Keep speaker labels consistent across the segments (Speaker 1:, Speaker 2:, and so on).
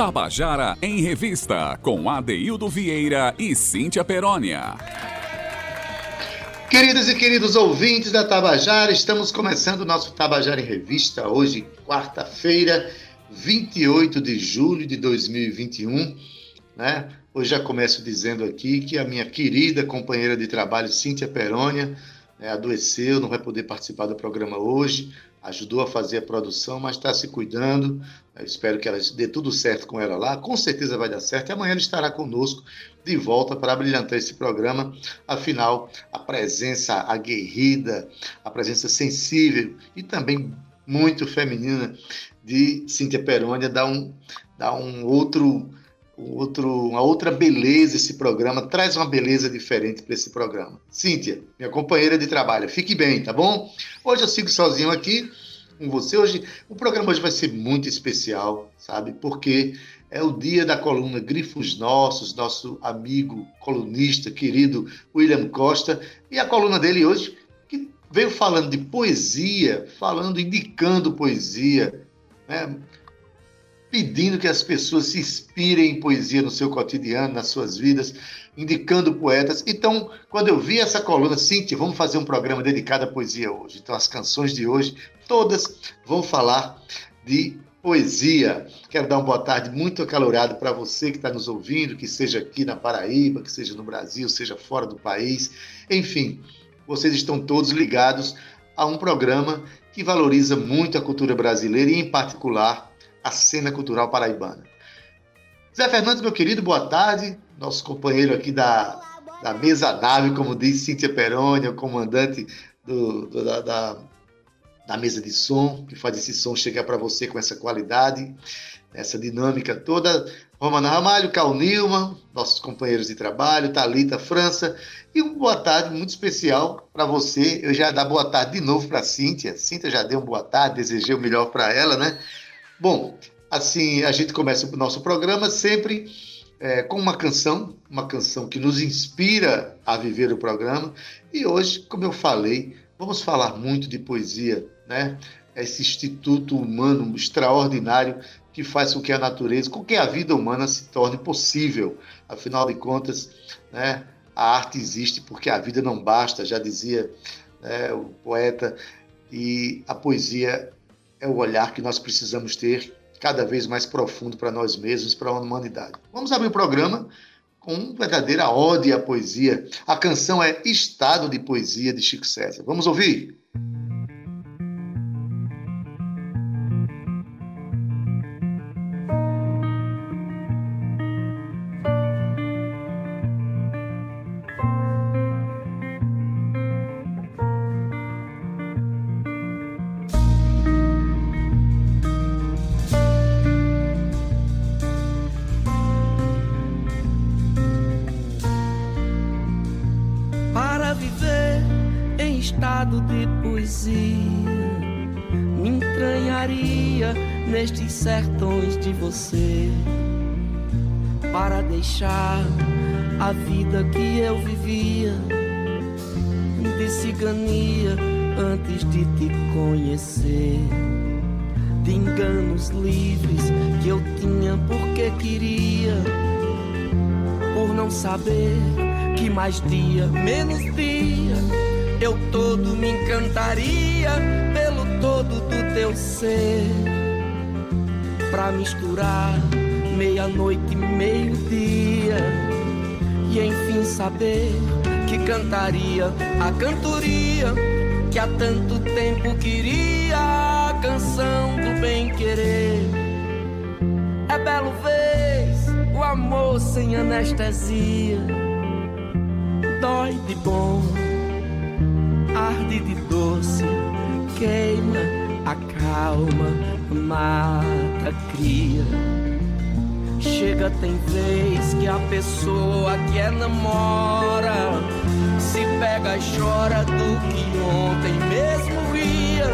Speaker 1: Tabajara em Revista, com Adeildo Vieira e Cíntia Perónia.
Speaker 2: Queridas e queridos ouvintes da Tabajara, estamos começando o nosso Tabajara em Revista, hoje, quarta-feira, 28 de julho de 2021. Né? Hoje já começo dizendo aqui que a minha querida companheira de trabalho, Cíntia Perônia, né, adoeceu, não vai poder participar do programa hoje, ajudou a fazer a produção, mas está se cuidando. Eu espero que ela dê tudo certo com ela lá. Com certeza vai dar certo. E amanhã ela estará conosco de volta para brilhantar esse programa. Afinal, a presença aguerrida, a presença sensível e também muito feminina de Cíntia Perônia dá um, dá um outro outro, uma outra beleza esse programa, traz uma beleza diferente para esse programa. Cíntia, minha companheira de trabalho, fique bem, tá bom? Hoje eu sigo sozinho aqui com você. Hoje, o programa hoje vai ser muito especial, sabe? Porque é o dia da coluna Grifos Nossos, nosso amigo colunista querido William Costa, e a coluna dele hoje que veio falando de poesia, falando, indicando poesia, né? Pedindo que as pessoas se inspirem em poesia no seu cotidiano, nas suas vidas, indicando poetas. Então, quando eu vi essa coluna, Cintia, vamos fazer um programa dedicado à poesia hoje. Então, as canções de hoje, todas vão falar de poesia. Quero dar uma boa tarde muito acalorada para você que está nos ouvindo, que seja aqui na Paraíba, que seja no Brasil, seja fora do país. Enfim, vocês estão todos ligados a um programa que valoriza muito a cultura brasileira e, em particular, a cena cultural paraibana. Zé Fernandes, meu querido, boa tarde. Nosso companheiro aqui da, da mesa nave, como diz Cíntia Peroni, o comandante do, do, da, da, da, mesa de som, que faz esse som chegar para você com essa qualidade, essa dinâmica toda. Romana Ramalho, Cal Nilman, nossos companheiros de trabalho, Talita França, e uma boa tarde muito especial para você. Eu já dar boa tarde de novo para Cíntia. Cíntia já deu uma boa tarde, desejei o melhor para ela, né? Bom, assim, a gente começa o nosso programa sempre é, com uma canção, uma canção que nos inspira a viver o programa. E hoje, como eu falei, vamos falar muito de poesia, né? Esse instituto humano extraordinário que faz com que a natureza, com que a vida humana se torne possível. Afinal de contas, né, a arte existe porque a vida não basta, já dizia né, o poeta, e a poesia é o olhar que nós precisamos ter cada vez mais profundo para nós mesmos, para a humanidade. Vamos abrir o programa com uma verdadeira ode à poesia. A canção é Estado de Poesia de Chico César. Vamos ouvir?
Speaker 3: Você para deixar a vida que eu vivia de cigania antes de te conhecer. De enganos livres que eu tinha porque queria, por não saber que mais dia, menos dia, eu todo me encantaria pelo todo do teu ser pra misturar meia-noite e meio-dia. E enfim saber que cantaria a cantoria que há tanto tempo queria a canção do bem-querer. É belo vez o amor sem anestesia. Dói de bom, arde de doce, queima, acalma mata, cria. Chega, tem vez que a pessoa que é namora se pega e chora do que ontem mesmo ria.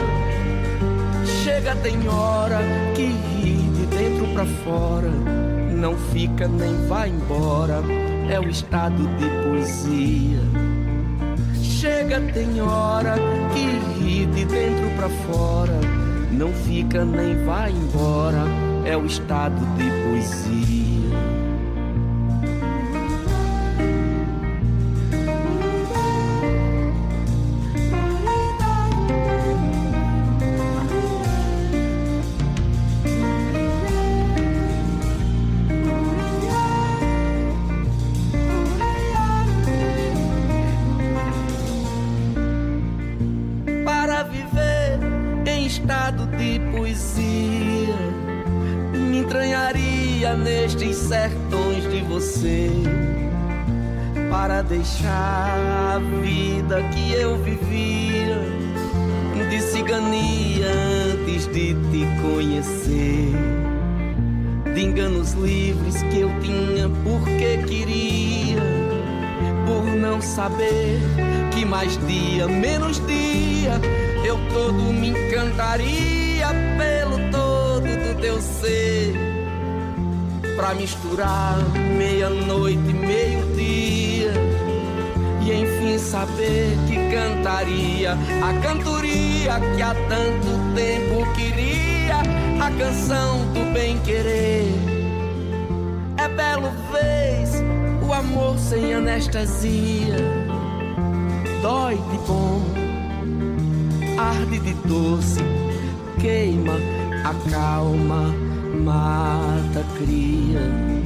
Speaker 3: Chega, tem hora que ri de dentro pra fora, não fica nem vai embora. É o estado de poesia. Chega, tem hora que ri de dentro pra fora não fica nem vai embora. é o estado de poesia. Pra misturar meia-noite e meio-dia e enfim saber que cantaria a cantoria que há tanto tempo queria, a canção do bem-querer. É belo vez o amor sem anestesia, dói de bom, arde de doce, queima, acalma, mata, cria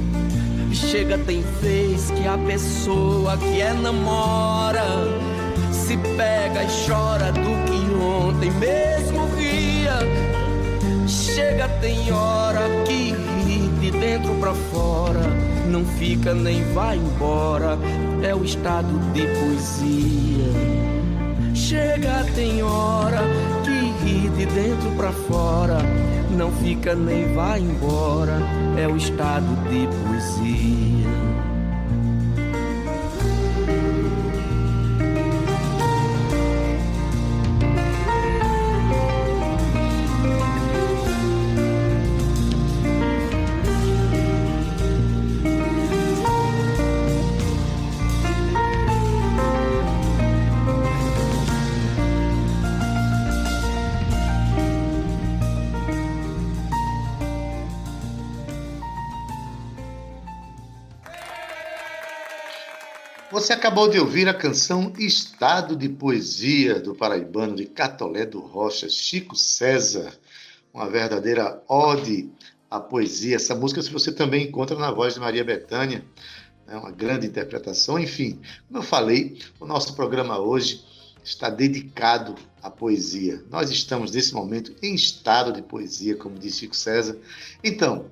Speaker 3: chega tem vez que a pessoa que é namora se pega e chora do que ontem mesmo ria. Chega tem hora que ri de dentro pra fora, não fica nem vai embora, é o estado de poesia. Chega tem hora que ri de dentro pra fora não fica nem vai embora, é o estado de poesia.
Speaker 2: Você acabou de ouvir a canção Estado de Poesia do paraibano de Catolé do Rocha, Chico César. Uma verdadeira ode à poesia. Essa música você também encontra na voz de Maria Bethânia. É uma grande interpretação. Enfim, como eu falei, o nosso programa hoje está dedicado à poesia. Nós estamos, nesse momento, em estado de poesia, como disse Chico César. Então,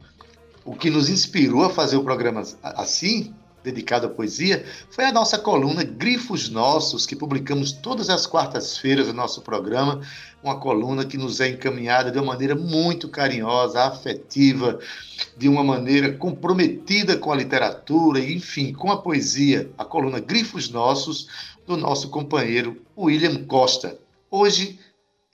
Speaker 2: o que nos inspirou a fazer o programa assim dedicado à poesia foi a nossa coluna Grifos Nossos, que publicamos todas as quartas-feiras no nosso programa. Uma coluna que nos é encaminhada de uma maneira muito carinhosa, afetiva, de uma maneira comprometida com a literatura enfim, com a poesia. A coluna Grifos Nossos, do nosso companheiro William Costa. Hoje,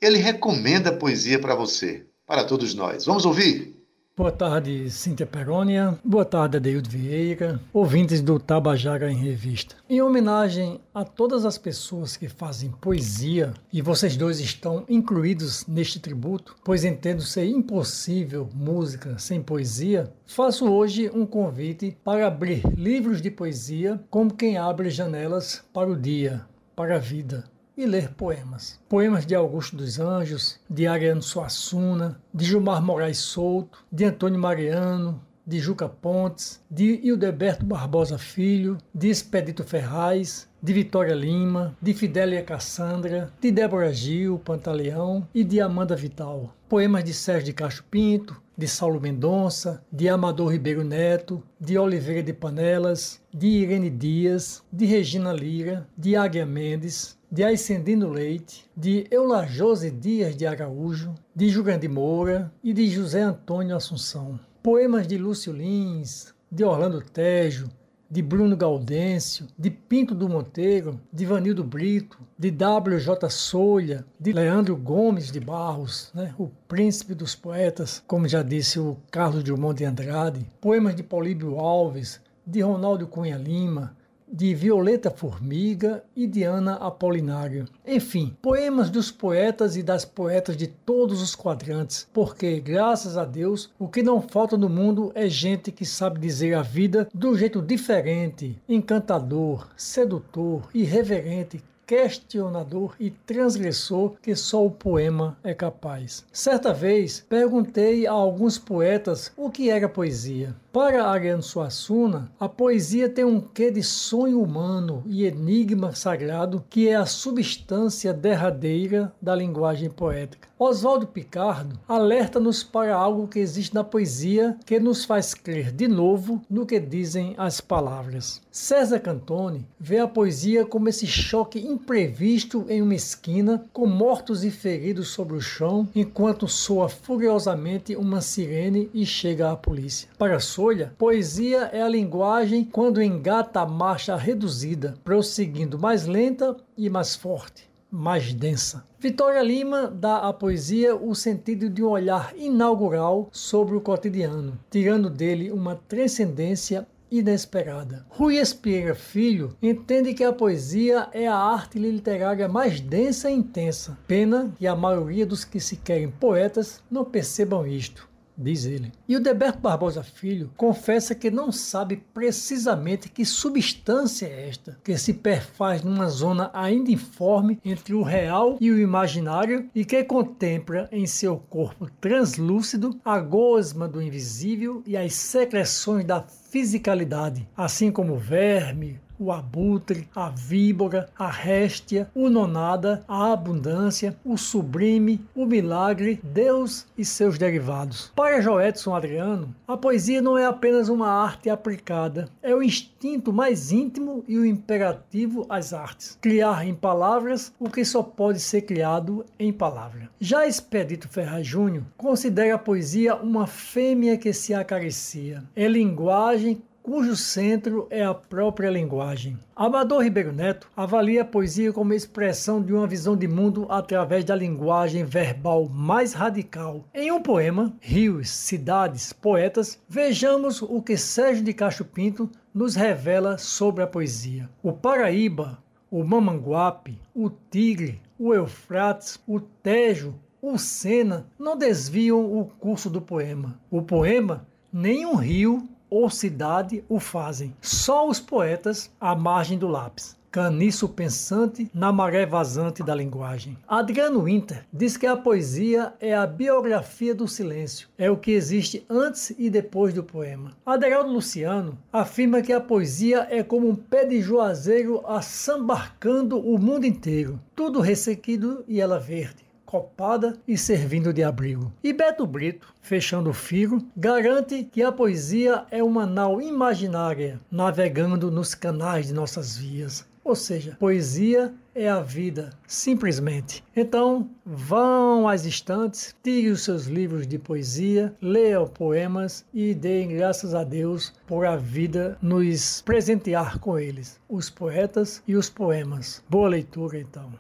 Speaker 2: ele recomenda a poesia para você, para todos nós. Vamos ouvir?
Speaker 4: Boa tarde, Cíntia Perônia. Boa tarde, Adeildo Vieira, ouvintes do Tabajara em Revista. Em homenagem a todas as pessoas que fazem poesia, e vocês dois estão incluídos neste tributo, pois entendo ser impossível música sem poesia, faço hoje um convite para abrir livros de poesia como quem abre janelas para o dia, para a vida e ler poemas. Poemas de Augusto dos Anjos, de Ariano Suassuna, de Gilmar Moraes Souto, de Antônio Mariano, de Juca Pontes, de Hildeberto Barbosa Filho, de Expedito Ferraz, de Vitória Lima, de Fidélia Cassandra, de Débora Gil, Pantaleão e de Amanda Vital. Poemas de Sérgio de Castro Pinto, de Saulo Mendonça, de Amador Ribeiro Neto, de Oliveira de Panelas, de Irene Dias, de Regina Lira, de Águia Mendes, de Ascendino Leite, de Eulajose Dias de Araújo, de Jurandir Moura e de José Antônio Assunção. Poemas de Lúcio Lins, de Orlando Tejo, de Bruno Gaudêncio, de Pinto do Monteiro, de Vanildo Brito, de W.J. Solha, de Leandro Gomes de Barros, né, o príncipe dos poetas, como já disse o Carlos Drummond de Andrade, poemas de Políbio Alves, de Ronaldo Cunha Lima, de Violeta Formiga e Diana Apolinário. Enfim, poemas dos poetas e das poetas de todos os quadrantes, porque, graças a Deus, o que não falta no mundo é gente que sabe dizer a vida de um jeito diferente, encantador, sedutor, irreverente, questionador e transgressor que só o poema é capaz. Certa vez, perguntei a alguns poetas o que era poesia. Para Ariano Suassuna, a poesia tem um quê de sonho humano e enigma sagrado que é a substância derradeira da linguagem poética. Oswaldo Picardo alerta-nos para algo que existe na poesia que nos faz crer de novo no que dizem as palavras. César Cantone vê a poesia como esse choque imprevisto em uma esquina, com mortos e feridos sobre o chão, enquanto soa furiosamente uma sirene e chega a polícia. Para Folha, poesia é a linguagem quando engata a marcha reduzida, prosseguindo mais lenta e mais forte mais densa. Vitória Lima dá à poesia o sentido de um olhar inaugural sobre o cotidiano, tirando dele uma transcendência inesperada. Rui Espieira Filho entende que a poesia é a arte literária mais densa e intensa. Pena que a maioria dos que se querem poetas não percebam isto diz ele. E o Deberto Barbosa Filho confessa que não sabe precisamente que substância é esta, que se perfaz numa zona ainda informe entre o real e o imaginário e que contempla em seu corpo translúcido a gosma do invisível e as secreções da fisicalidade, assim como verme, o abutre, a víbora, a réstia, o nonada, a abundância, o sublime, o milagre, Deus e seus derivados. Para Joedson Adriano, a poesia não é apenas uma arte aplicada, é o instinto mais íntimo e o imperativo às artes. Criar em palavras o que só pode ser criado em palavra. Já Expedito Ferraz Júnior considera a poesia uma fêmea que se acaricia. É linguagem cujo centro é a própria linguagem. Amador Ribeiro Neto avalia a poesia como expressão de uma visão de mundo através da linguagem verbal mais radical. Em um poema, Rios, Cidades, Poetas, vejamos o que Sérgio de Cacho Pinto nos revela sobre a poesia. O Paraíba, o Mamanguape, o Tigre, o Eufrates, o Tejo, o Sena não desviam o curso do poema. O poema, nem um rio ou cidade o fazem. Só os poetas à margem do lápis caniço pensante na maré vazante da linguagem. Adriano Winter diz que a poesia é a biografia do silêncio, é o que existe antes e depois do poema. Aderaldo Luciano afirma que a poesia é como um pé de juazeiro assambarcando o mundo inteiro, tudo ressequido e ela verde copada e servindo de abrigo. E Beto Brito, fechando o firo, garante que a poesia é uma nau imaginária navegando nos canais de nossas vias. Ou seja, poesia é a vida, simplesmente. Então, vão às estantes, tirem os seus livros de poesia, leiam poemas e deem graças a Deus por a vida nos presentear com eles, os poetas e os poemas. Boa leitura, então.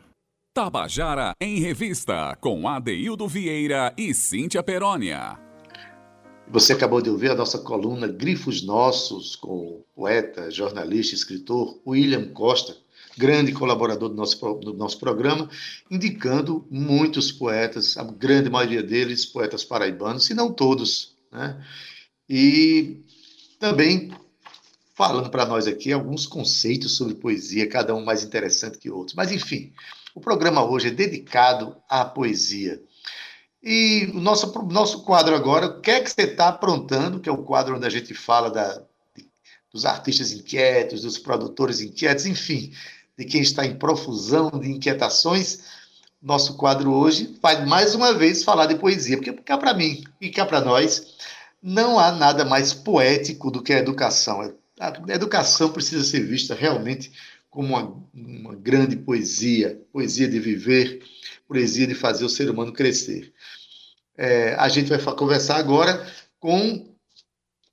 Speaker 1: Tabajara em Revista, com Adeildo Vieira e Cíntia Perónia.
Speaker 2: Você acabou de ouvir a nossa coluna Grifos Nossos, com o poeta, jornalista, escritor William Costa, grande colaborador do nosso, do nosso programa, indicando muitos poetas, a grande maioria deles poetas paraibanos, se não todos. Né? E também falando para nós aqui alguns conceitos sobre poesia, cada um mais interessante que outros. Mas, enfim, o programa hoje é dedicado à poesia. E o nosso, nosso quadro agora, o que é que você está aprontando, que é o quadro onde a gente fala da, dos artistas inquietos, dos produtores inquietos, enfim, de quem está em profusão de inquietações. Nosso quadro hoje vai mais uma vez falar de poesia, porque cá para mim e cá para nós não há nada mais poético do que a educação. A educação precisa ser vista realmente como uma, uma grande poesia, poesia de viver, poesia de fazer o ser humano crescer. É, a gente vai conversar agora com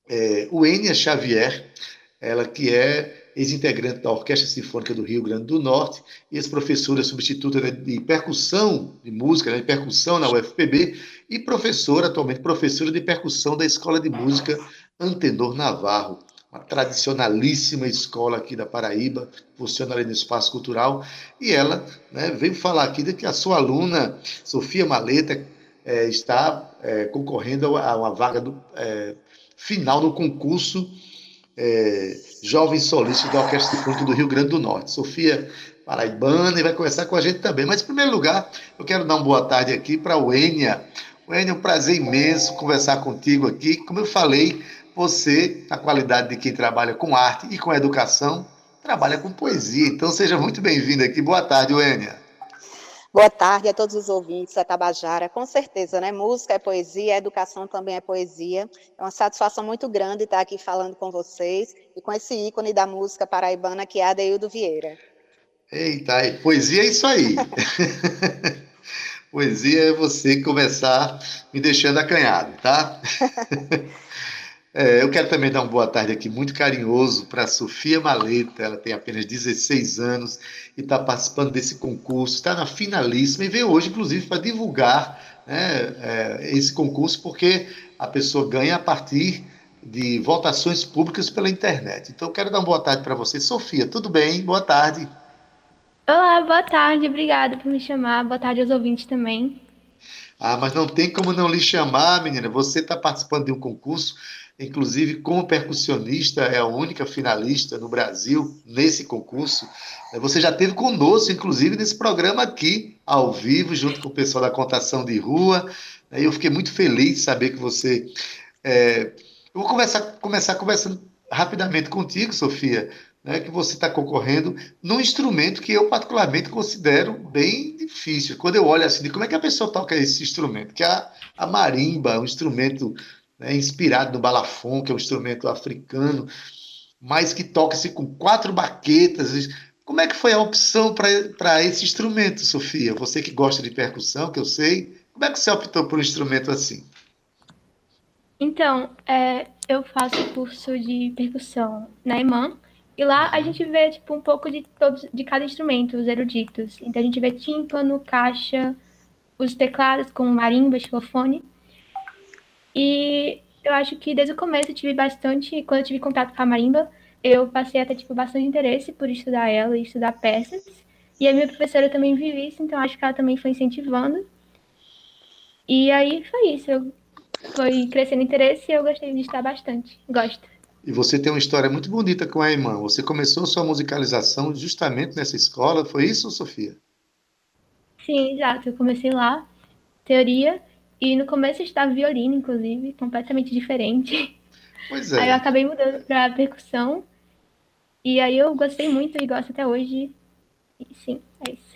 Speaker 2: é, o Enia Xavier, ela que é ex-integrante da Orquestra Sinfônica do Rio Grande do Norte, ex-professora substituta de percussão, de música, né, de percussão na UFPB, e professora, atualmente professora de percussão da Escola de Música Antenor Navarro. Uma tradicionalíssima escola aqui da Paraíba, funciona ali no Espaço Cultural, e ela né, veio falar aqui de que a sua aluna, Sofia Maleta, é, está é, concorrendo a uma vaga do, é, final no concurso é, Jovem Solista da Orquestra Fruto do Rio Grande do Norte. Sofia Paraibana e vai conversar com a gente também. Mas, em primeiro lugar, eu quero dar uma boa tarde aqui para o Enia. O Enia, é um prazer imenso conversar contigo aqui. Como eu falei, você, na qualidade de quem trabalha com arte e com educação, trabalha com poesia. Então, seja muito bem-vindo aqui. Boa tarde, Wênia.
Speaker 5: Boa tarde a todos os ouvintes da Tabajara. Com certeza, né? Música é poesia, educação também é poesia. É uma satisfação muito grande estar aqui falando com vocês e com esse ícone da música paraibana que é Adeildo Vieira.
Speaker 2: Eita, poesia é isso aí. poesia é você começar me deixando acanhado, tá? É, eu quero também dar uma boa tarde aqui, muito carinhoso, para a Sofia Maleta. Ela tem apenas 16 anos e está participando desse concurso, está na finalíssima e veio hoje, inclusive, para divulgar né, é, esse concurso, porque a pessoa ganha a partir de votações públicas pela internet. Então, eu quero dar uma boa tarde para você. Sofia, tudo bem? Boa tarde.
Speaker 6: Olá, boa tarde, obrigada por me chamar. Boa tarde aos ouvintes também.
Speaker 2: Ah, mas não tem como não lhe chamar, menina. Você está participando de um concurso inclusive como percussionista, é a única finalista no Brasil nesse concurso. Você já teve conosco, inclusive, nesse programa aqui, ao vivo, junto com o pessoal da Contação de Rua. Eu fiquei muito feliz de saber que você. É... Eu vou começar, começar conversando rapidamente contigo, Sofia, né, que você está concorrendo num instrumento que eu particularmente considero bem difícil. Quando eu olho assim, como é que a pessoa toca esse instrumento? Que é a, a marimba, um instrumento né, inspirado no balafon, que é um instrumento africano, mas que toca-se com quatro baquetas. Como é que foi a opção para esse instrumento, Sofia? Você que gosta de percussão, que eu sei, como é que você optou por um instrumento assim?
Speaker 6: Então, é, eu faço curso de percussão na EMAN, e lá a gente vê tipo, um pouco de todos de cada instrumento, os eruditos. Então a gente vê tímpano, caixa, os teclados como marimba, xilofone. E eu acho que desde o começo eu tive bastante, quando eu tive contato com a marimba, eu passei a ter tipo, bastante interesse por estudar ela e estudar peças. E a minha professora também viu isso, então acho que ela também foi incentivando. E aí foi isso, eu foi crescendo interesse e eu gostei de estudar bastante. Gosto.
Speaker 2: E você tem uma história muito bonita com a irmã. Você começou sua musicalização justamente nessa escola, foi isso, Sofia?
Speaker 6: Sim, exato. Eu comecei lá, teoria, e no começo estava violino, inclusive, completamente diferente.
Speaker 2: Pois é.
Speaker 6: Aí eu acabei mudando para percussão. E aí eu gostei muito e gosto até hoje. E sim, é isso.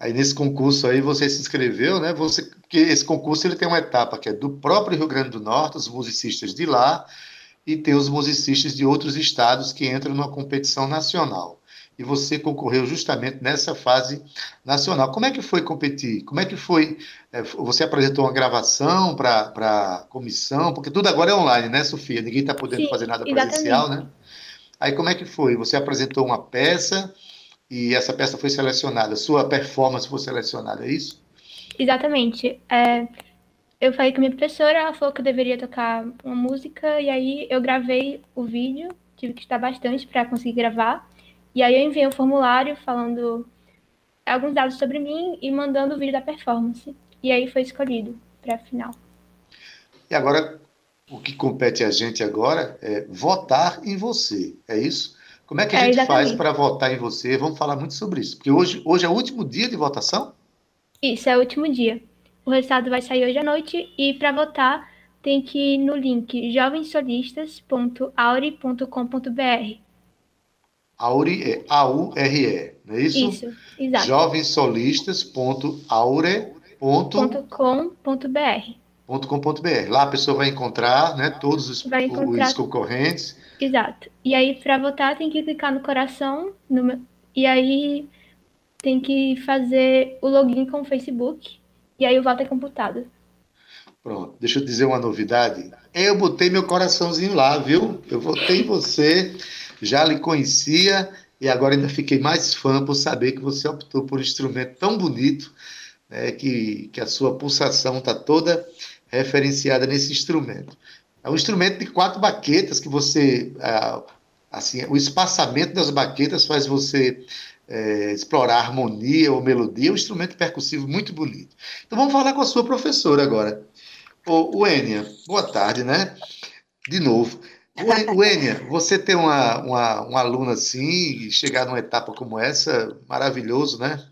Speaker 2: Aí nesse concurso aí você se inscreveu, né? Você, porque esse concurso ele tem uma etapa que é do próprio Rio Grande do Norte, os musicistas de lá, e tem os musicistas de outros estados que entram numa competição nacional e você concorreu justamente nessa fase nacional. Como é que foi competir? Como é que foi? É, você apresentou uma gravação para a comissão? Porque tudo agora é online, né, Sofia? Ninguém está podendo Sim, fazer nada presencial, exatamente. né? Aí como é que foi? Você apresentou uma peça e essa peça foi selecionada. Sua performance foi selecionada, é isso?
Speaker 6: Exatamente. É, eu falei com a minha professora, ela falou que eu deveria tocar uma música, e aí eu gravei o vídeo, tive que estudar bastante para conseguir gravar. E aí eu enviei um formulário falando alguns dados sobre mim e mandando o vídeo da performance. E aí foi escolhido para a final.
Speaker 2: E agora, o que compete a gente agora é votar em você, é isso? Como é que a é, gente faz para votar em você? Vamos falar muito sobre isso, porque hoje, hoje é o último dia de votação?
Speaker 6: Isso, é o último dia. O resultado vai sair hoje à noite e para votar tem que ir no link jovensolistas.aure.com.br
Speaker 2: Aure é A-U-R-E, não é isso?
Speaker 6: Isso, exato.
Speaker 2: jovensolistas.aure.com.br. Lá a pessoa vai encontrar né, todos os, encontrar... os concorrentes.
Speaker 6: Exato. E aí, para votar, tem que clicar no coração, no... e aí tem que fazer o login com o Facebook, e aí o voto é computado.
Speaker 2: Pronto, deixa eu dizer uma novidade. Eu botei meu coraçãozinho lá, viu? Eu votei em você já lhe conhecia e agora ainda fiquei mais fã por saber que você optou por um instrumento tão bonito, né, que, que a sua pulsação está toda referenciada nesse instrumento. É um instrumento de quatro baquetas que você. Assim, o espaçamento das baquetas faz você é, explorar harmonia ou melodia. É um instrumento percussivo muito bonito. Então vamos falar com a sua professora agora. O Enia, boa tarde, né? De novo. O Enia, você ter uma, uma, uma aluna assim e chegar numa etapa como essa, maravilhoso, né?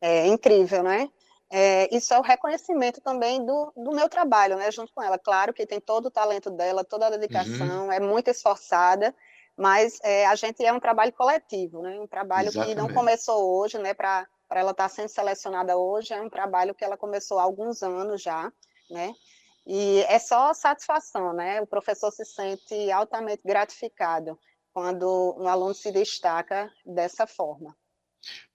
Speaker 5: É incrível, né? É, isso é o reconhecimento também do, do meu trabalho, né, junto com ela. Claro que tem todo o talento dela, toda a dedicação, uhum. é muito esforçada, mas é, a gente é um trabalho coletivo, né? Um trabalho Exatamente. que não começou hoje, né? Para ela estar tá sendo selecionada hoje, é um trabalho que ela começou há alguns anos já, né? E é só satisfação, né? O professor se sente altamente gratificado quando um aluno se destaca dessa forma.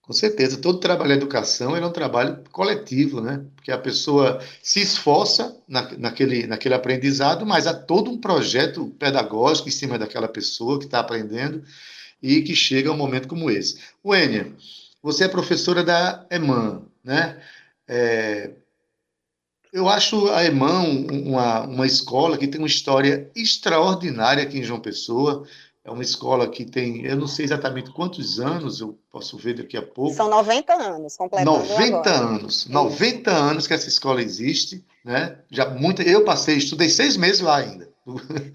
Speaker 2: Com certeza, todo trabalho de educação é um trabalho coletivo, né? Porque a pessoa se esforça na, naquele, naquele aprendizado, mas há todo um projeto pedagógico em cima daquela pessoa que está aprendendo e que chega a um momento como esse. Wênia, você é professora da EMAN, né? É, eu acho a EMAN uma, uma escola que tem uma história extraordinária aqui em João Pessoa. É uma escola que tem, eu não sei exatamente quantos anos, eu posso ver daqui a pouco.
Speaker 5: São 90 anos, completamente.
Speaker 2: 90 agora. anos, 90 anos que essa escola existe, né? Já muito, eu passei, estudei seis meses lá ainda.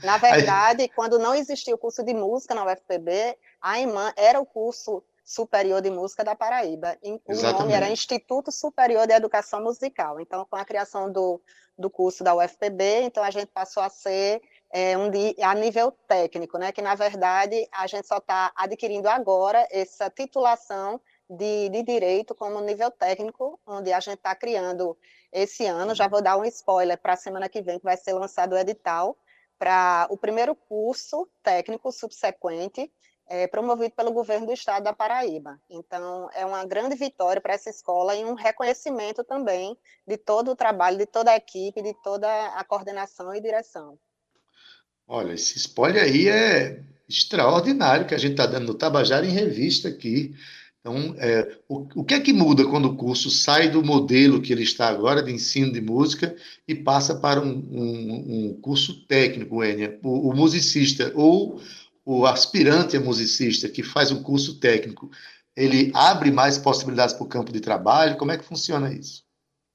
Speaker 5: Na verdade, Aí... quando não existia o curso de música na UFPB, a IMAN era o curso superior de música da Paraíba. O Exatamente. nome era Instituto Superior de Educação Musical. Então, com a criação do, do curso da UFPB, então a gente passou a ser é, um de, a nível técnico, né? Que na verdade a gente só está adquirindo agora essa titulação de, de direito como nível técnico, onde a gente está criando esse ano. Já vou dar um spoiler para a semana que vem, que vai ser lançado o edital para o primeiro curso técnico subsequente é, promovido pelo governo do estado da Paraíba. Então, é uma grande vitória para essa escola e um reconhecimento também de todo o trabalho, de toda a equipe, de toda a coordenação e direção.
Speaker 2: Olha, esse spoiler aí é extraordinário que a gente está dando no Tabajara em revista aqui. Então, é, o, o que é que muda quando o curso sai do modelo que ele está agora de ensino de música e passa para um, um, um curso técnico, Enia? O, o, musicista ou o aspirante a musicista que faz um curso técnico, ele abre mais possibilidades para o campo de trabalho? Como é que funciona isso?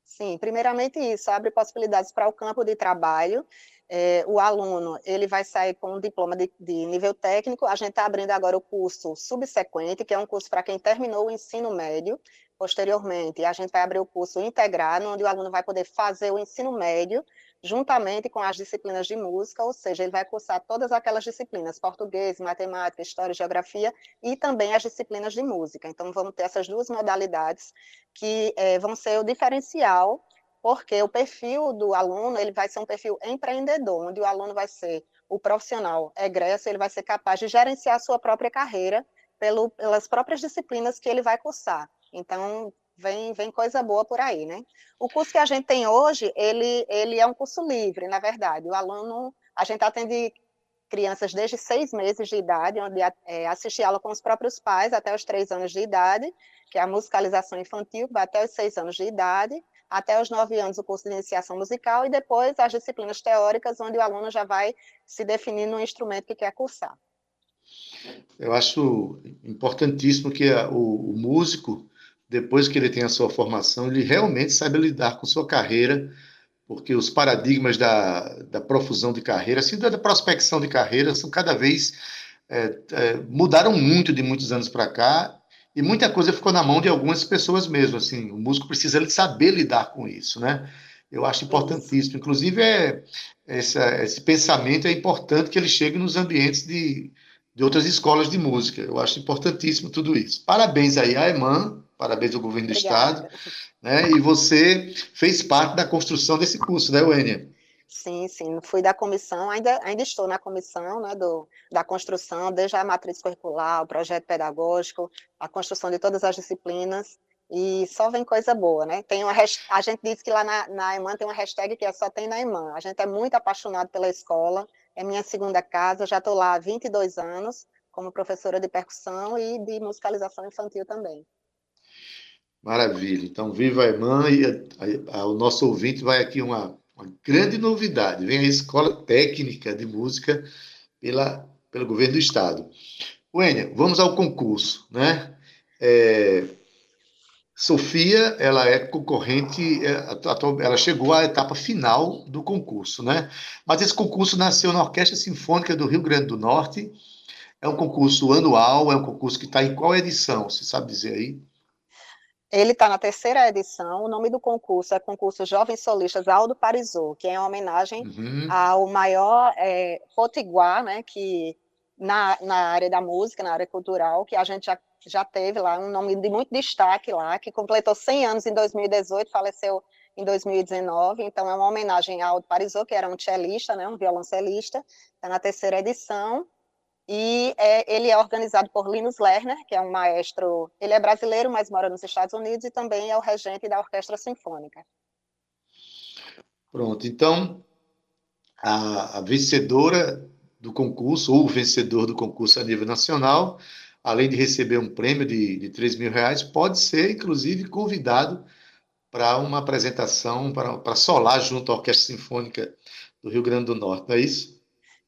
Speaker 5: Sim, primeiramente isso, abre possibilidades para o campo de trabalho é, o aluno ele vai sair com um diploma de, de nível técnico. A gente está abrindo agora o curso subsequente, que é um curso para quem terminou o ensino médio. Posteriormente, a gente vai abrir o curso integrado, onde o aluno vai poder fazer o ensino médio juntamente com as disciplinas de música, ou seja, ele vai cursar todas aquelas disciplinas, português, matemática, história, geografia, e também as disciplinas de música. Então, vamos ter essas duas modalidades que é, vão ser o diferencial porque o perfil do aluno ele vai ser um perfil empreendedor, onde o aluno vai ser o profissional egresso, ele vai ser capaz de gerenciar a sua própria carreira pelo, pelas próprias disciplinas que ele vai cursar. Então, vem, vem coisa boa por aí, né? O curso que a gente tem hoje, ele, ele é um curso livre, na verdade. O aluno, a gente atende crianças desde seis meses de idade, onde é, assiste aula com os próprios pais até os três anos de idade, que é a musicalização infantil, vai até os seis anos de idade, até os nove anos o curso de iniciação musical e depois as disciplinas teóricas, onde o aluno já vai se definir no instrumento que quer cursar.
Speaker 2: Eu acho importantíssimo que a, o, o, músico, depois que ele tem a sua formação, ele realmente saiba lidar com sua carreira, porque os paradigmas da, da profusão de carreira, assim, da prospecção de carreira, são cada vez é, é, mudaram muito de muitos anos para cá e muita coisa ficou na mão de algumas pessoas mesmo, assim, o músico precisa saber lidar com isso, né? Eu acho importantíssimo. Inclusive, é, essa, esse pensamento é importante que ele chegue nos ambientes de, de outras escolas de música. Eu acho importantíssimo tudo isso. Parabéns aí à EMAN, parabéns ao governo Obrigada. do Estado. Né? E você fez parte da construção desse curso, né, Wênia?
Speaker 5: Sim, sim, fui da comissão, ainda, ainda estou na comissão né, do, da construção, desde a matriz curricular, o projeto pedagógico, a construção de todas as disciplinas, e só vem coisa boa, né? Tem uma, a gente diz que lá na, na EMAN tem uma hashtag que é só tem na EMAN. A gente é muito apaixonado pela escola, é minha segunda casa, já estou lá há 22 anos, como professora de percussão e de musicalização infantil também.
Speaker 2: Maravilha. Então, viva a EMAN e a, a, a, o nosso ouvinte vai aqui uma uma grande novidade. Vem a Escola Técnica de Música pela, pelo governo do Estado. Wênia, vamos ao concurso, né? É, Sofia, ela é concorrente, é, ela chegou à etapa final do concurso, né? Mas esse concurso nasceu na Orquestra Sinfônica do Rio Grande do Norte. É um concurso anual, é um concurso que está em qual edição? Você sabe dizer aí?
Speaker 5: Ele está na terceira edição. O nome do concurso é Concurso Jovens Solistas Aldo Parisot, que é em homenagem uhum. ao maior é, potiguar, né, que na, na área da música, na área cultural, que a gente já, já teve lá, um nome de muito destaque lá, que completou 100 anos em 2018, faleceu em 2019, então é uma homenagem ao Aldo Parisot, que era um cellista, né, um violoncelista, está na terceira edição, e é, ele é organizado por Linus Lerner, que é um maestro, ele é brasileiro, mas mora nos Estados Unidos e também é o regente da Orquestra Sinfônica.
Speaker 2: Pronto, então a, a vencedora do concurso, ou o vencedor do concurso a nível nacional, além de receber um prêmio de, de 3 mil reais, pode ser, inclusive, convidado para uma apresentação, para, para solar junto à Orquestra Sinfônica do Rio Grande do Norte, não é isso?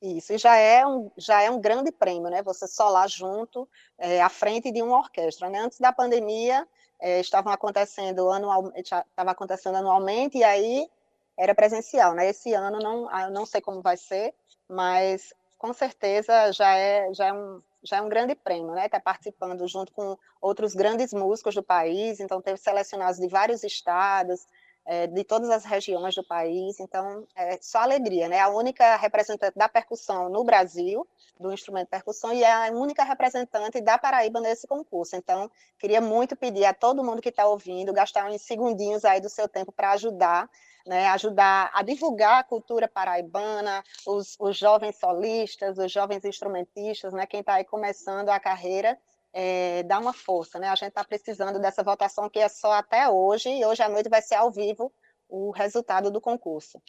Speaker 5: Isso, e já é um, já é um grande prêmio, né? Você solar junto, é, à frente de uma orquestra. Né? Antes da pandemia, é, estavam acontecendo estava acontecendo anualmente, e aí era presencial, né? Esse ano não, ah, não sei como vai ser, mas com certeza já é, já é um, já é um grande prêmio, né? Está participando junto com outros grandes músicos do país, então teve selecionados de vários estados, é, de todas as regiões do país, então é só alegria, né? A única representante da percussão no Brasil, do instrumento percussão, e é a única representante da Paraíba nesse concurso. Então, queria muito pedir a todo mundo que está ouvindo, gastar uns segundinhos aí do seu tempo para ajudar, né? Ajudar a divulgar a cultura paraibana, os, os jovens solistas, os jovens instrumentistas, né? Quem está aí começando a carreira, é, dar uma força, né? A gente está precisando dessa votação que é só até hoje, e hoje à noite vai ser ao vivo o resultado do concurso.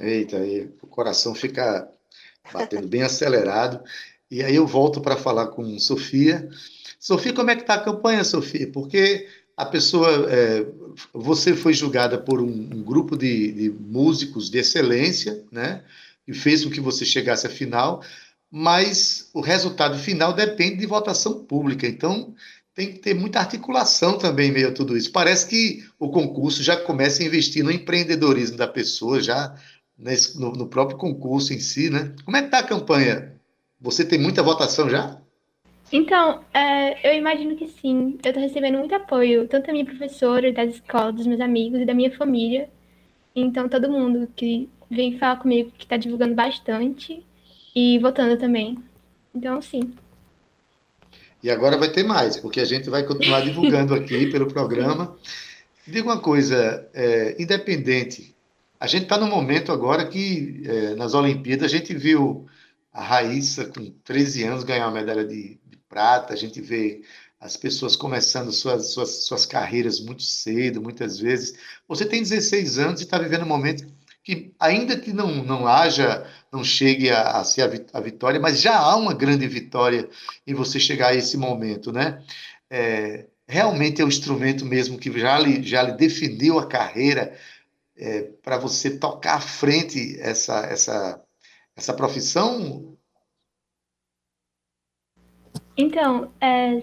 Speaker 2: Eita, aí o coração fica batendo bem acelerado. E aí eu volto para falar com Sofia. Sofia, como é que está a campanha, Sofia? Porque a pessoa, é, você foi julgada por um, um grupo de, de, músicos de excelência, né? E fez com que você chegasse à final mas o resultado final depende de votação pública. Então, tem que ter muita articulação também em meio a tudo isso. Parece que o concurso já começa a investir no empreendedorismo da pessoa, já nesse, no, no, próprio concurso em si, né? Como é que está a campanha? Você tem muita votação já?
Speaker 6: Então, é, eu imagino que sim. Eu estou recebendo muito apoio, tanto da minha professora, das escolas, dos meus amigos e da minha família. Então, todo mundo que vem falar comigo, que está divulgando bastante, e votando também. Então, sim.
Speaker 2: E agora vai ter mais, porque a gente vai continuar divulgando aqui pelo programa. Diga uma coisa, é, independente, a gente está no momento agora que é, nas Olimpíadas a gente viu a Raíssa com 13 anos ganhar uma medalha de, de prata, a gente vê as pessoas começando suas, suas, suas carreiras muito cedo, muitas vezes. Você tem 16 anos e está vivendo um momento que ainda que não, não haja, não chegue a, a ser a, vitória, mas já há uma grande vitória em você chegar a esse momento, né? É, realmente é o instrumento mesmo que já lhe, já lhe definiu a carreira é, para você tocar à frente essa, essa, essa profissão?
Speaker 6: Então, é,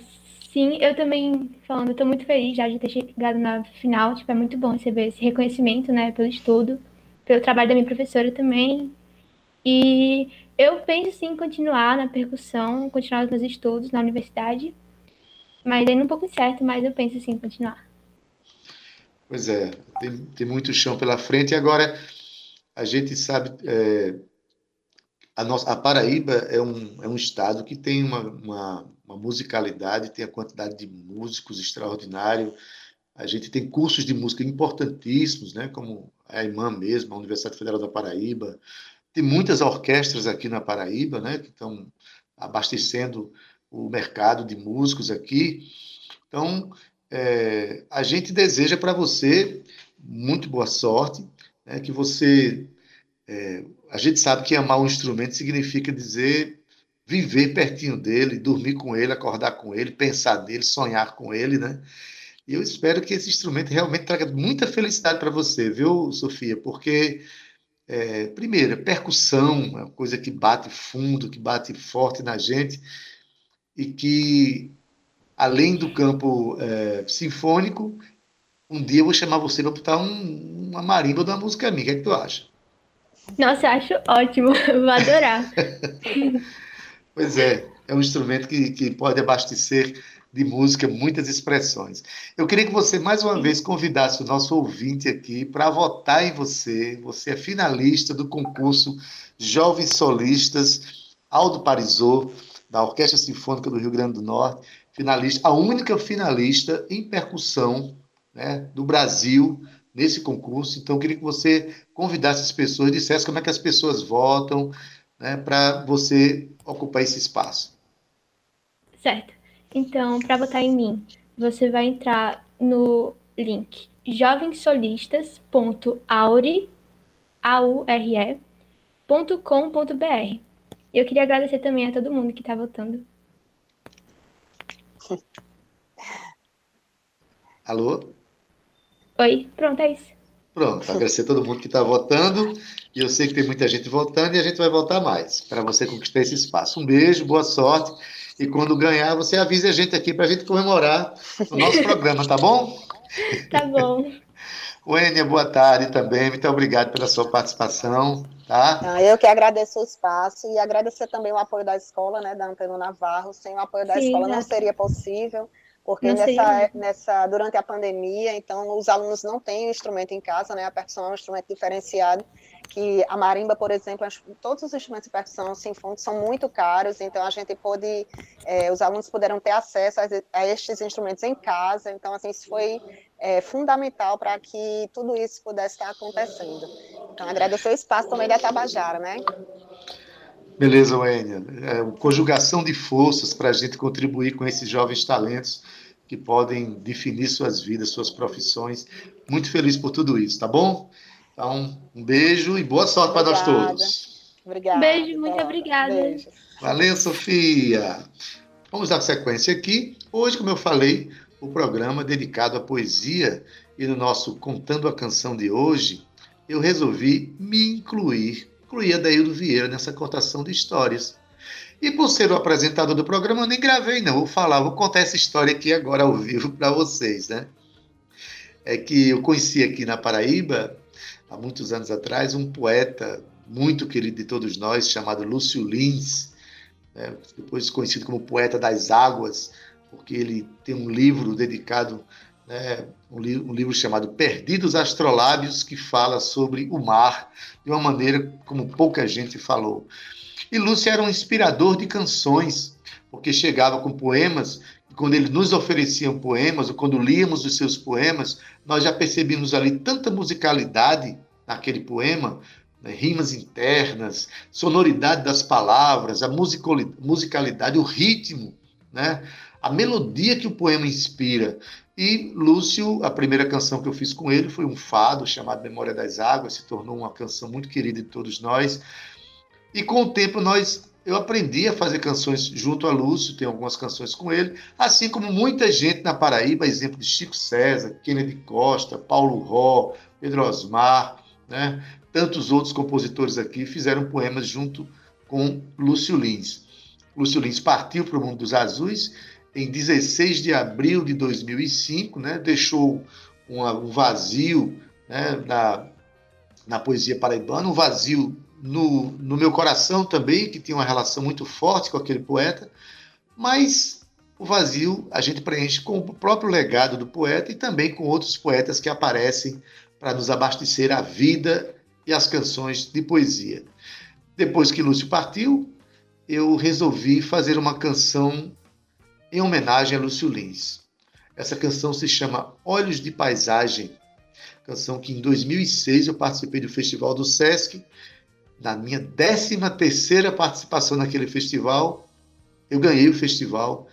Speaker 6: sim, eu também, falando, estou muito feliz já de ter chegado na final, tipo, é muito bom receber esse reconhecimento, né, pelo estudo, pelo trabalho da minha professora também. E eu penso sim continuar na percussão, continuar os meus estudos na universidade. Mas ainda um pouco incerto, mas eu penso sim continuar.
Speaker 2: Pois é, tem, tem muito chão pela frente. E agora, a gente sabe, é, a, nossa, a Paraíba é um, é um estado que tem uma, uma, uma musicalidade, tem a quantidade de músicos extraordinário. A gente tem cursos de música importantíssimos, né, como a IMAN mesmo, a Universidade Federal da Paraíba. Tem muitas orquestras aqui na Paraíba, né, que estão abastecendo o mercado de músicos aqui. Então, é, a gente deseja para você muito boa sorte, né, que você. É, a gente sabe que amar um instrumento significa dizer viver pertinho dele, dormir com ele, acordar com ele, pensar nele, sonhar com ele, né? E eu espero que esse instrumento realmente traga muita felicidade para você, viu, Sofia? Porque, é, primeiro, percussão é uma coisa que bate fundo, que bate forte na gente e que, além do campo é, sinfônico, um dia eu vou chamar você para botar um, uma marimba de uma música minha. O que, é que tu acha?
Speaker 6: Nossa, acho ótimo. Vou adorar.
Speaker 2: pois é, é um instrumento que, que pode abastecer de música, muitas expressões. Eu queria que você, mais uma vez, convidasse o nosso ouvinte aqui para votar em você. Você é finalista do concurso Jovens Solistas Aldo Parisot, da Orquestra Sinfônica do Rio Grande do Norte, finalista, a única finalista em percussão né, do Brasil nesse concurso. Então, eu queria que você convidasse as pessoas, dissesse como é que as pessoas votam né, para você ocupar esse espaço.
Speaker 6: Certo. Então, para votar em mim, você vai entrar no link jovensolistas.aure.com.br. Eu queria agradecer também a todo mundo que está votando.
Speaker 2: Alô?
Speaker 6: Oi, pronto, é isso.
Speaker 2: Pronto, agradecer a todo mundo que está votando. E eu sei que tem muita gente votando e a gente vai votar mais para você conquistar esse espaço. Um beijo, boa sorte. E quando ganhar, você avise a gente aqui para a gente comemorar o nosso programa, tá bom?
Speaker 6: Tá bom.
Speaker 2: Wênia, boa tarde também. Muito obrigado pela sua participação. Tá?
Speaker 5: Ah, eu que agradeço o espaço e agradecer também o apoio da escola, né, da Anteno Navarro. Sem o apoio da Sim, escola né? não seria possível porque nessa, nessa, durante a pandemia, então os alunos não têm o instrumento em casa, né? A percussão é um instrumento diferenciado, que a marimba, por exemplo, todos os instrumentos de percussão sinfônica são muito caros, então a gente pôde, é, os alunos puderam ter acesso a, a, estes instrumentos em casa, então assim isso foi é, fundamental para que tudo isso pudesse estar acontecendo. Então agradecer o espaço também da Tabajara, né?
Speaker 2: Beleza, Wênia. É, conjugação de forças para a gente contribuir com esses jovens talentos que podem definir suas vidas, suas profissões. Muito feliz por tudo isso, tá bom? Então, um beijo e boa sorte para nós todos.
Speaker 6: Obrigada. Beijo, muito obrigada. Beijo.
Speaker 2: Valeu, Sofia. Vamos dar sequência aqui. Hoje, como eu falei, o programa dedicado à poesia e no nosso Contando a Canção de hoje, eu resolvi me incluir incluía Daildo Vieira nessa contação de histórias. E por ser o apresentador do programa, eu nem gravei, não. Vou falar, vou contar essa história aqui agora ao vivo para vocês, né? É que eu conheci aqui na Paraíba, há muitos anos atrás, um poeta muito querido de todos nós, chamado Lúcio Lins, né? depois conhecido como Poeta das Águas, porque ele tem um livro dedicado né, um, li um, livro chamado Perdidos Astrolábios, que fala sobre o mar de uma maneira como pouca gente falou. E Lúcio era um inspirador de canções, porque chegava com poemas, e quando ele nos oferecia poemas, ou quando líamos os seus poemas, nós já percebíamos ali tanta musicalidade naquele poema, né, rimas internas, sonoridade das palavras, a musicalidade, o ritmo, né? a melodia que o poema inspira. E Lúcio, a primeira canção que eu fiz com ele foi um fado chamado Memória das Águas, se tornou uma canção muito querida de todos nós. E com o tempo nós eu aprendi a fazer canções junto a Lúcio, tem algumas canções com ele, assim como muita gente na Paraíba, exemplo de Chico César, Kennedy Costa, Paulo Ró, Pedro Osmar, né? tantos outros compositores aqui fizeram poemas junto com Lúcio Lins. Lúcio Lins partiu para o mundo dos azuis em 16 de abril de 2005, né, deixou um vazio né, na, na poesia paraibana, um vazio no, no meu coração também, que tinha uma relação muito forte com aquele poeta, mas o vazio a gente preenche com o próprio legado do poeta e também com outros poetas que aparecem para nos abastecer a vida e as canções de poesia. Depois que Lúcio partiu, eu resolvi fazer uma canção em homenagem a Lúcio Lins. Essa canção se chama Olhos de Paisagem, canção que em 2006 eu participei do Festival do Sesc. Na minha 13 terceira participação naquele festival, eu ganhei o festival,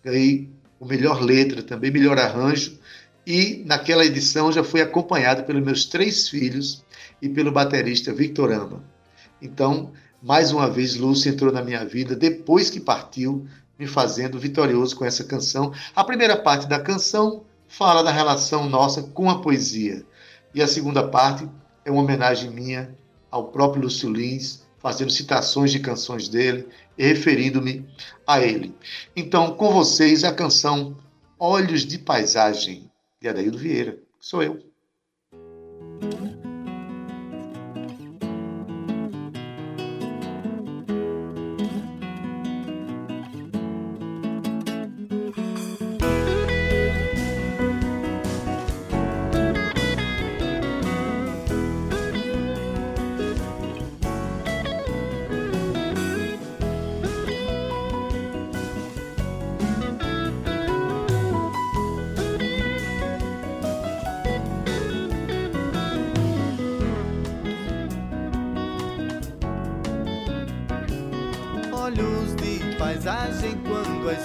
Speaker 2: ganhei o melhor letra, também melhor arranjo, e naquela edição já fui acompanhado pelos meus três filhos e pelo baterista Victor Ama. Então, mais uma vez, Lúcio entrou na minha vida depois que partiu, me fazendo vitorioso com essa canção. A primeira parte da canção fala da relação nossa com a poesia. E a segunda parte é uma homenagem minha ao próprio Lúcio Lins, fazendo citações de canções dele e referindo-me a ele. Então, com vocês, a canção Olhos de Paisagem, de Adaildo Vieira. Sou eu.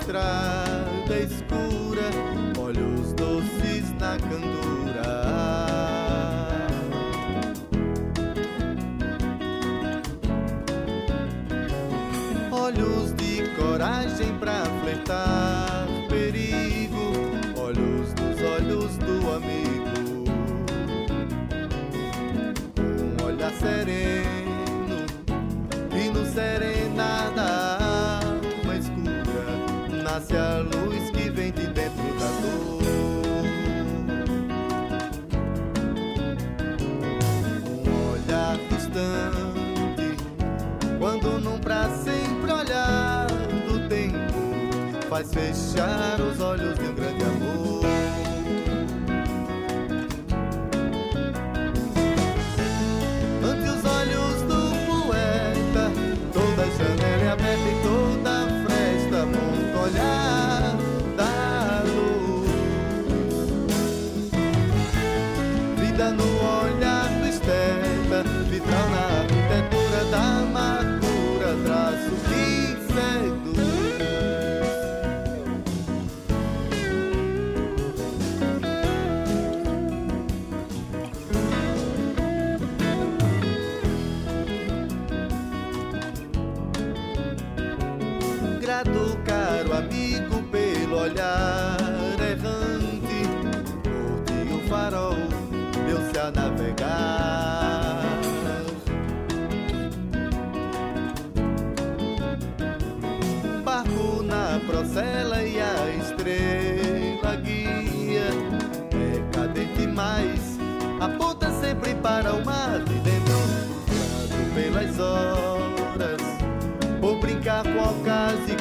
Speaker 7: estrada escura. fechar os olhos, meu lembra do caro amigo pelo olhar errante, curti o farol, deu-se a navegar. Barco na procela e a estrela guia, é cadente mais, aponta sempre para o mar de dentro, pelas horas. Vou brincar com alcance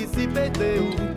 Speaker 7: que se perdeu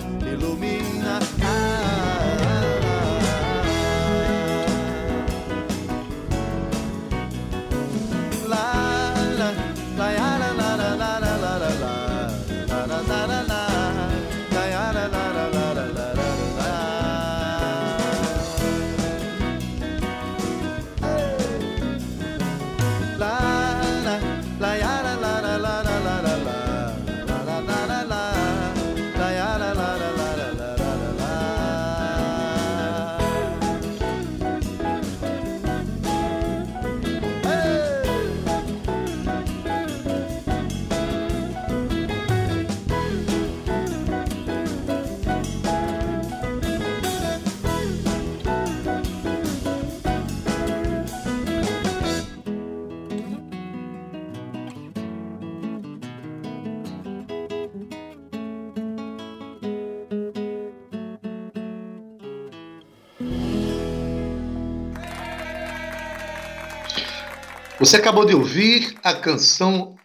Speaker 2: Você acabou de ouvir a canção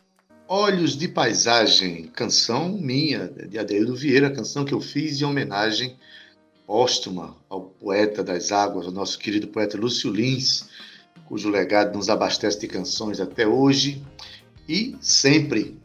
Speaker 2: Olhos de Paisagem, canção minha, de Adeildo Vieira, canção que eu fiz em homenagem póstuma ao poeta das águas, o nosso querido poeta Lúcio Lins, cujo legado nos abastece de canções até hoje e sempre.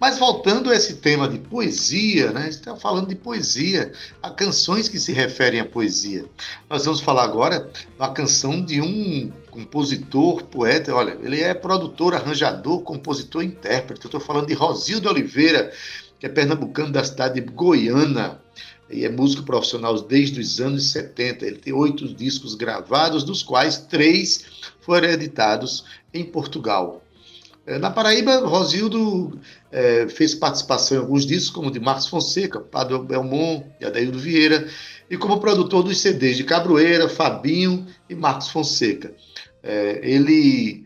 Speaker 2: Mas voltando a esse tema de poesia, né? está falando de poesia, há canções que se referem à poesia. Nós vamos falar agora uma canção de um compositor, poeta, olha, ele é produtor, arranjador, compositor e intérprete. Eu estou falando de Rosildo Oliveira, que é pernambucano da cidade de Goiânia e é músico profissional desde os anos 70. Ele tem oito discos gravados, dos quais três foram editados em Portugal. É, na Paraíba, Rosildo é, fez participação em alguns discos, como de Marcos Fonseca, Padre Belmont e Adaildo Vieira, e como produtor dos CDs de Cabroeira, Fabinho e Marcos Fonseca. É, ele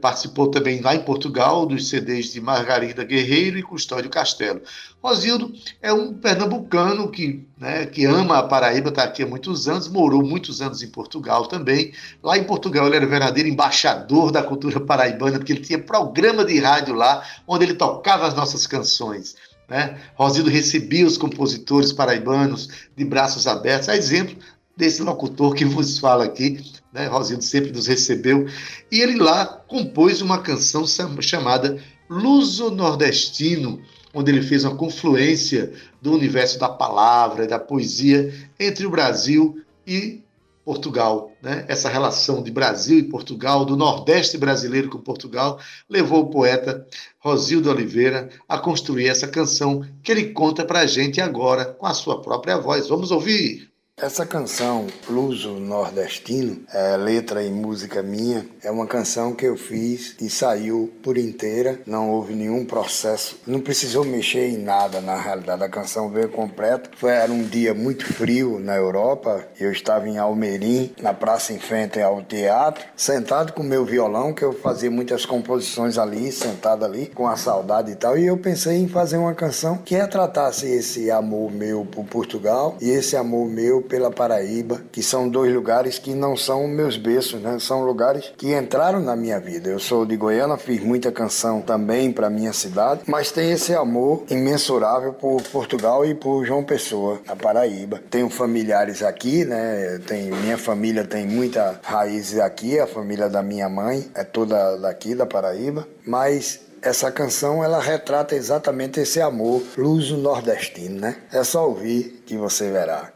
Speaker 2: participou também lá em Portugal dos CDs de Margarida Guerreiro e Custódio Castelo. Rosildo é um pernambucano que, né, que ama a Paraíba, está aqui há muitos anos, morou muitos anos em Portugal também. Lá em Portugal ele era verdadeiro embaixador da cultura paraibana, porque ele tinha programa de rádio lá, onde ele tocava as nossas canções. Né? Rosildo recebia os compositores paraibanos de braços abertos, a exemplo desse locutor que vos fala aqui, né? Sempre nos recebeu, e ele lá compôs uma canção chamada Luso Nordestino, onde ele fez uma confluência do universo da palavra e da poesia entre o Brasil e Portugal. Né? Essa relação de Brasil e Portugal, do Nordeste brasileiro com Portugal, levou o poeta Rosildo Oliveira a construir essa canção que ele conta para a gente agora com a sua própria voz. Vamos ouvir!
Speaker 8: Essa canção, Luso Nordestino, é letra e música minha, é uma canção que eu fiz e saiu por inteira, não houve nenhum processo, não precisou mexer em nada na realidade, a canção veio completa. Foi, era um dia muito frio na Europa, eu estava em Almerim, na praça em frente ao teatro, sentado com meu violão, que eu fazia muitas composições ali, sentado ali, com a saudade e tal, e eu pensei em fazer uma canção que retratasse esse amor meu por Portugal e esse amor meu pela Paraíba, que são dois lugares que não são meus berços, né? São lugares que entraram na minha vida. Eu sou de Goiânia, fiz muita canção também para minha cidade, mas tem esse amor imensurável por Portugal e por João Pessoa, a Paraíba. Tenho familiares aqui, né? Tem minha família tem muita raízes aqui, a família da minha mãe é toda daqui da Paraíba, mas essa canção ela retrata exatamente esse amor luso nordestino, né? É só ouvir que você verá.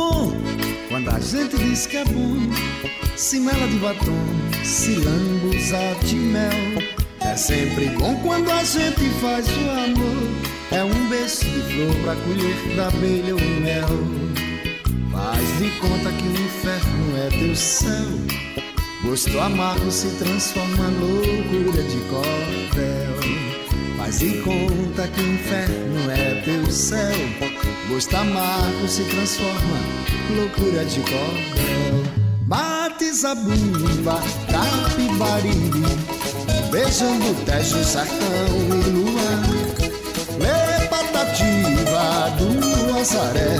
Speaker 9: Bom quando a gente diz que é bom. Se mela de batom, se lambuza de mel. É sempre bom quando a gente faz o amor. É um beijo de flor pra colher da abelha o mel. Faz de conta que o inferno é teu céu. Gosto amargo se transforma em loucura de cordel. Faz de conta que o inferno é teu céu. Gosto amargo se transforma loucura de cordel. Bate zabumba, capibaribe, beijando o tejo, sertão e luar. Lê patativa do Azaré,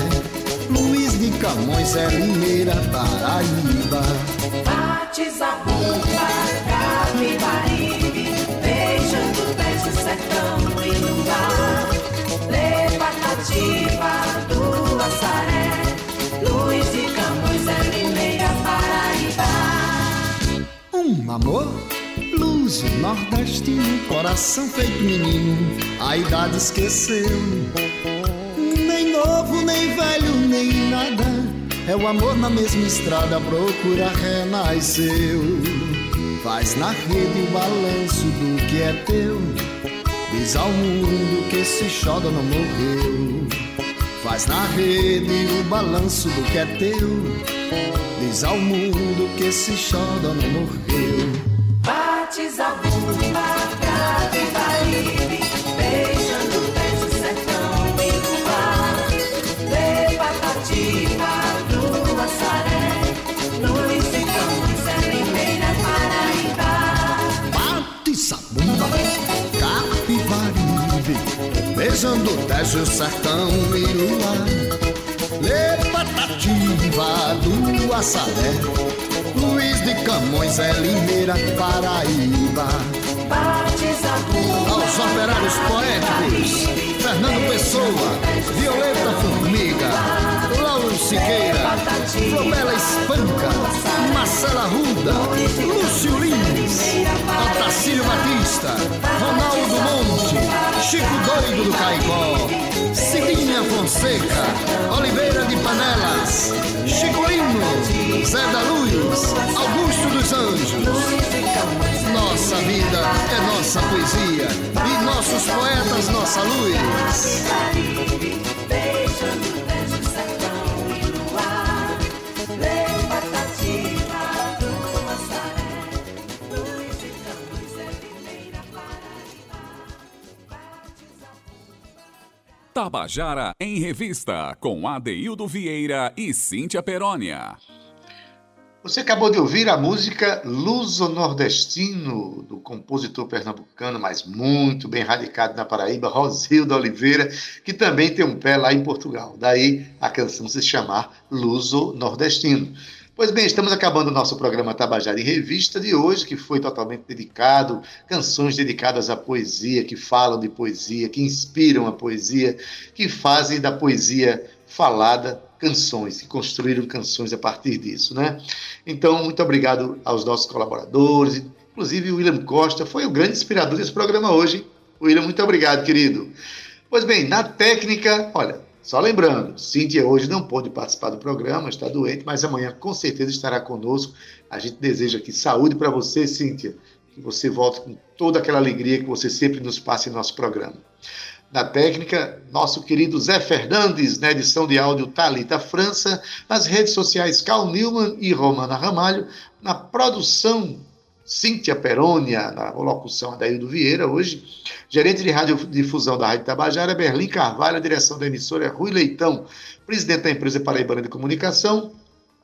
Speaker 9: Luiz de Camões é Limeira, Paraíba.
Speaker 10: Bate zabumba, capibaribe,
Speaker 9: Um amor, luz nordestino, coração feito menino, a idade esqueceu. Nem novo, nem velho, nem nada. É o amor na mesma estrada, procura renasceu. Faz na rede o balanço do que é teu. Diz ao mundo que esse xoda não morreu. Faz na rede o balanço do que é teu diz ao mundo que se chora não morreu.
Speaker 10: Bate a bunda, grave baile, beijando o pé sertão e o bar. Lê patativa do açaré, no licitão, Zé para Paraíba. Bate essa bunda, capivaribe, beijando o tejo, sertão e o lar. Lê patativa do Assaré. Luiz de Camões é Limeira, Paraíba. Aos operários poéticos Fernando Pessoa, Violeta Formiga, Siqueira, Flobela Espanca, Marcela Ruda, Lúcio Lins, Otacílio Batista, Ronaldo Monte, Chico Doido do Caicó, Cidinha Fonseca, Oliveira de Panelas, Chico Lino, Zé da Luz, Augusto dos Anjos. Nossa vida é nossa poesia e nossos poetas nossa luz.
Speaker 1: Tabajara em Revista, com Adeildo Vieira e Cíntia Perónia.
Speaker 2: Você acabou de ouvir a música Luso Nordestino, do compositor pernambucano, mas muito bem radicado na Paraíba, Rosildo Oliveira, que também tem um pé lá em Portugal. Daí a canção se chamar Luso Nordestino. Pois bem, estamos acabando o nosso programa Tabajara em Revista de hoje, que foi totalmente dedicado, canções dedicadas à poesia, que falam de poesia, que inspiram a poesia, que fazem da poesia falada canções, que construíram canções a partir disso, né? Então, muito obrigado aos nossos colaboradores, inclusive o William Costa foi o grande inspirador desse programa hoje. William, muito obrigado, querido. Pois bem, na técnica, olha, só lembrando, Cíntia hoje não pôde participar do programa, está doente, mas amanhã com certeza estará conosco. A gente deseja aqui saúde para você, Cíntia, que você volte com toda aquela alegria que você sempre nos passa em nosso programa. Na técnica, nosso querido Zé Fernandes, na edição de áudio Talita França, nas redes sociais Cal Newman e Romana Ramalho, na produção Cíntia Perônia, na locução Adaildo Vieira, hoje, gerente de radiodifusão da Rádio Tabajara, Berlim Carvalho, a direção da emissora é Rui Leitão, presidente da empresa Paraibana de Comunicação,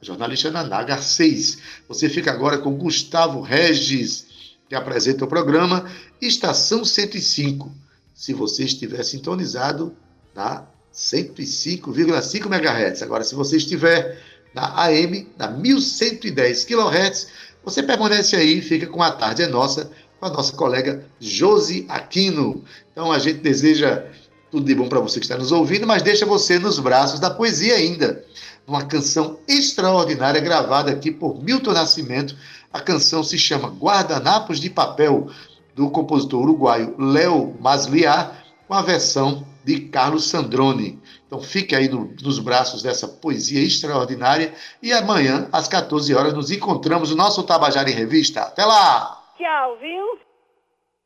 Speaker 2: a jornalista Naná Garcês. Você fica agora com Gustavo Regis, que apresenta o programa Estação 105 se você estiver sintonizado na 105,5 MHz. Agora, se você estiver na AM, na 1110 kHz, você permanece aí e fica com a tarde é nossa, com a nossa colega Josi Aquino. Então, a gente deseja tudo de bom para você que está nos ouvindo, mas deixa você nos braços da poesia ainda. Uma canção extraordinária gravada aqui por Milton Nascimento. A canção se chama Guardanapos de Papel do compositor uruguaio Léo Masliar, com a versão de Carlos Sandrone. Então fique aí no, nos braços dessa poesia extraordinária e amanhã, às 14 horas, nos encontramos no nosso Tabajara em Revista. Até lá!
Speaker 11: Tchau, viu?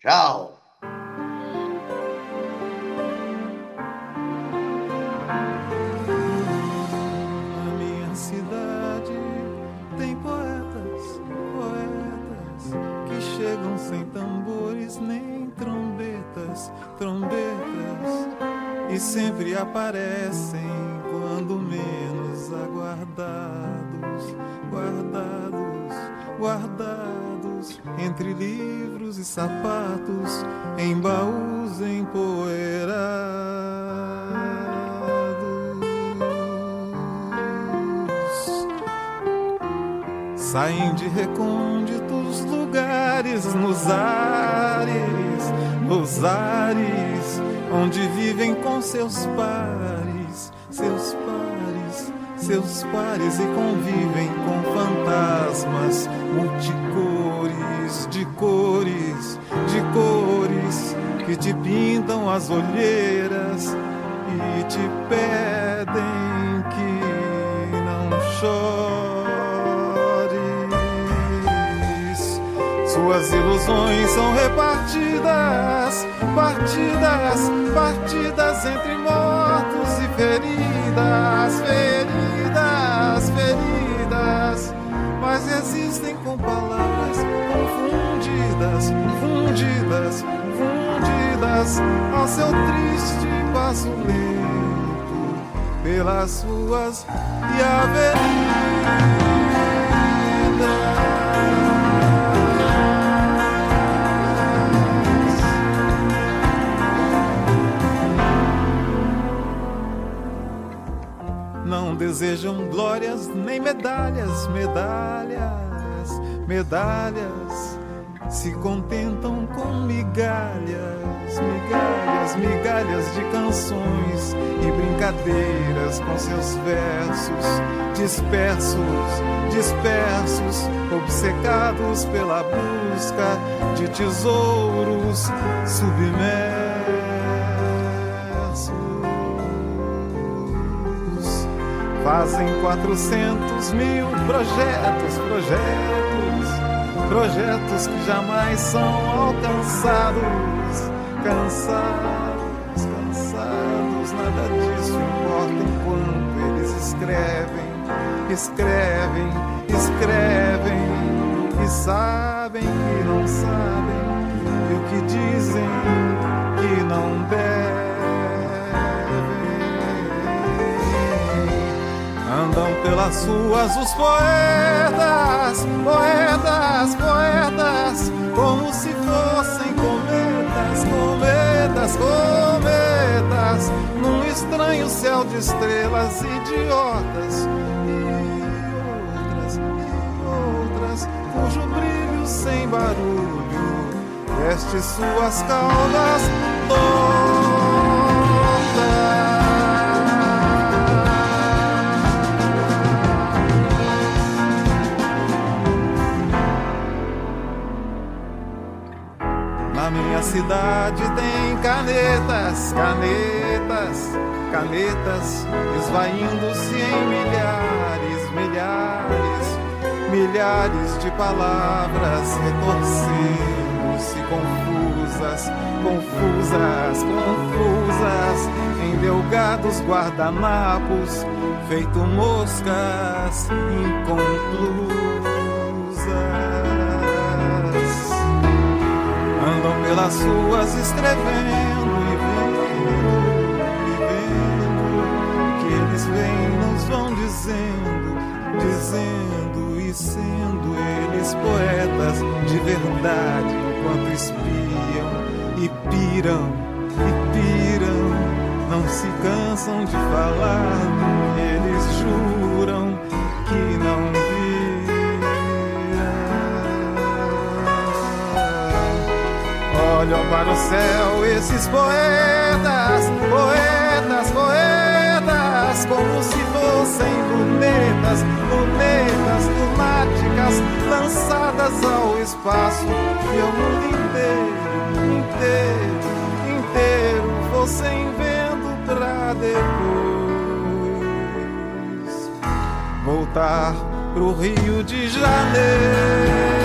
Speaker 2: Tchau!
Speaker 12: Na minha cidade tem poetas, poetas que chegam sem tambores nem trombetas, trombetas e sempre aparecem quando menos aguardados, guardados, guardados entre livros e sapatos, em baús empoeirados. Saem de recônditos lugares nos ares, nos ares, onde vivem com seus pares, seus pares, seus pares e convivem com fantasmas multicores, de cores, de cores que te pintam as olheiras e te pedem que não chores. Suas ilusões são repartidas, partidas, partidas entre mortos e feridas, feridas, feridas. Mas resistem com palavras confundidas, fundidas, fundidas ao seu triste passo lento pelas ruas e avenidas. Desejam glórias nem medalhas, medalhas, medalhas. Se contentam com migalhas, migalhas, migalhas de canções e brincadeiras com seus versos dispersos, dispersos, obcecados pela busca de tesouros submersos. Fazem 400 mil projetos, projetos, projetos que jamais são alcançados. Cansados, cansados, nada disso importa enquanto eles escrevem, escrevem, escrevem e sabem que não sabem e o que dizem que não devem. Andam pelas ruas os poetas, poetas, poetas, como se fossem cometas, cometas, cometas, num estranho céu de estrelas idiotas e outras, e outras, cujo brilho sem barulho veste suas caudas Minha cidade tem canetas, canetas, canetas, esvaindo-se em milhares, milhares, milhares de palavras retorcendo-se confusas, confusas, confusas, em delgados guardanapos, feito moscas inconclusas. Pelas ruas escrevendo e vendo, e vendo que eles vêm, nos vão dizendo, dizendo e sendo eles poetas de verdade enquanto espiam e piram e piram, não se cansam de falar, eles juram que não olham para o céu esses poetas, poetas, poetas, como se fossem lunetas, lunetas lunáticas lançadas ao espaço e ao mundo inteiro, inteiro, inteiro fossem vendo pra depois voltar pro Rio de Janeiro.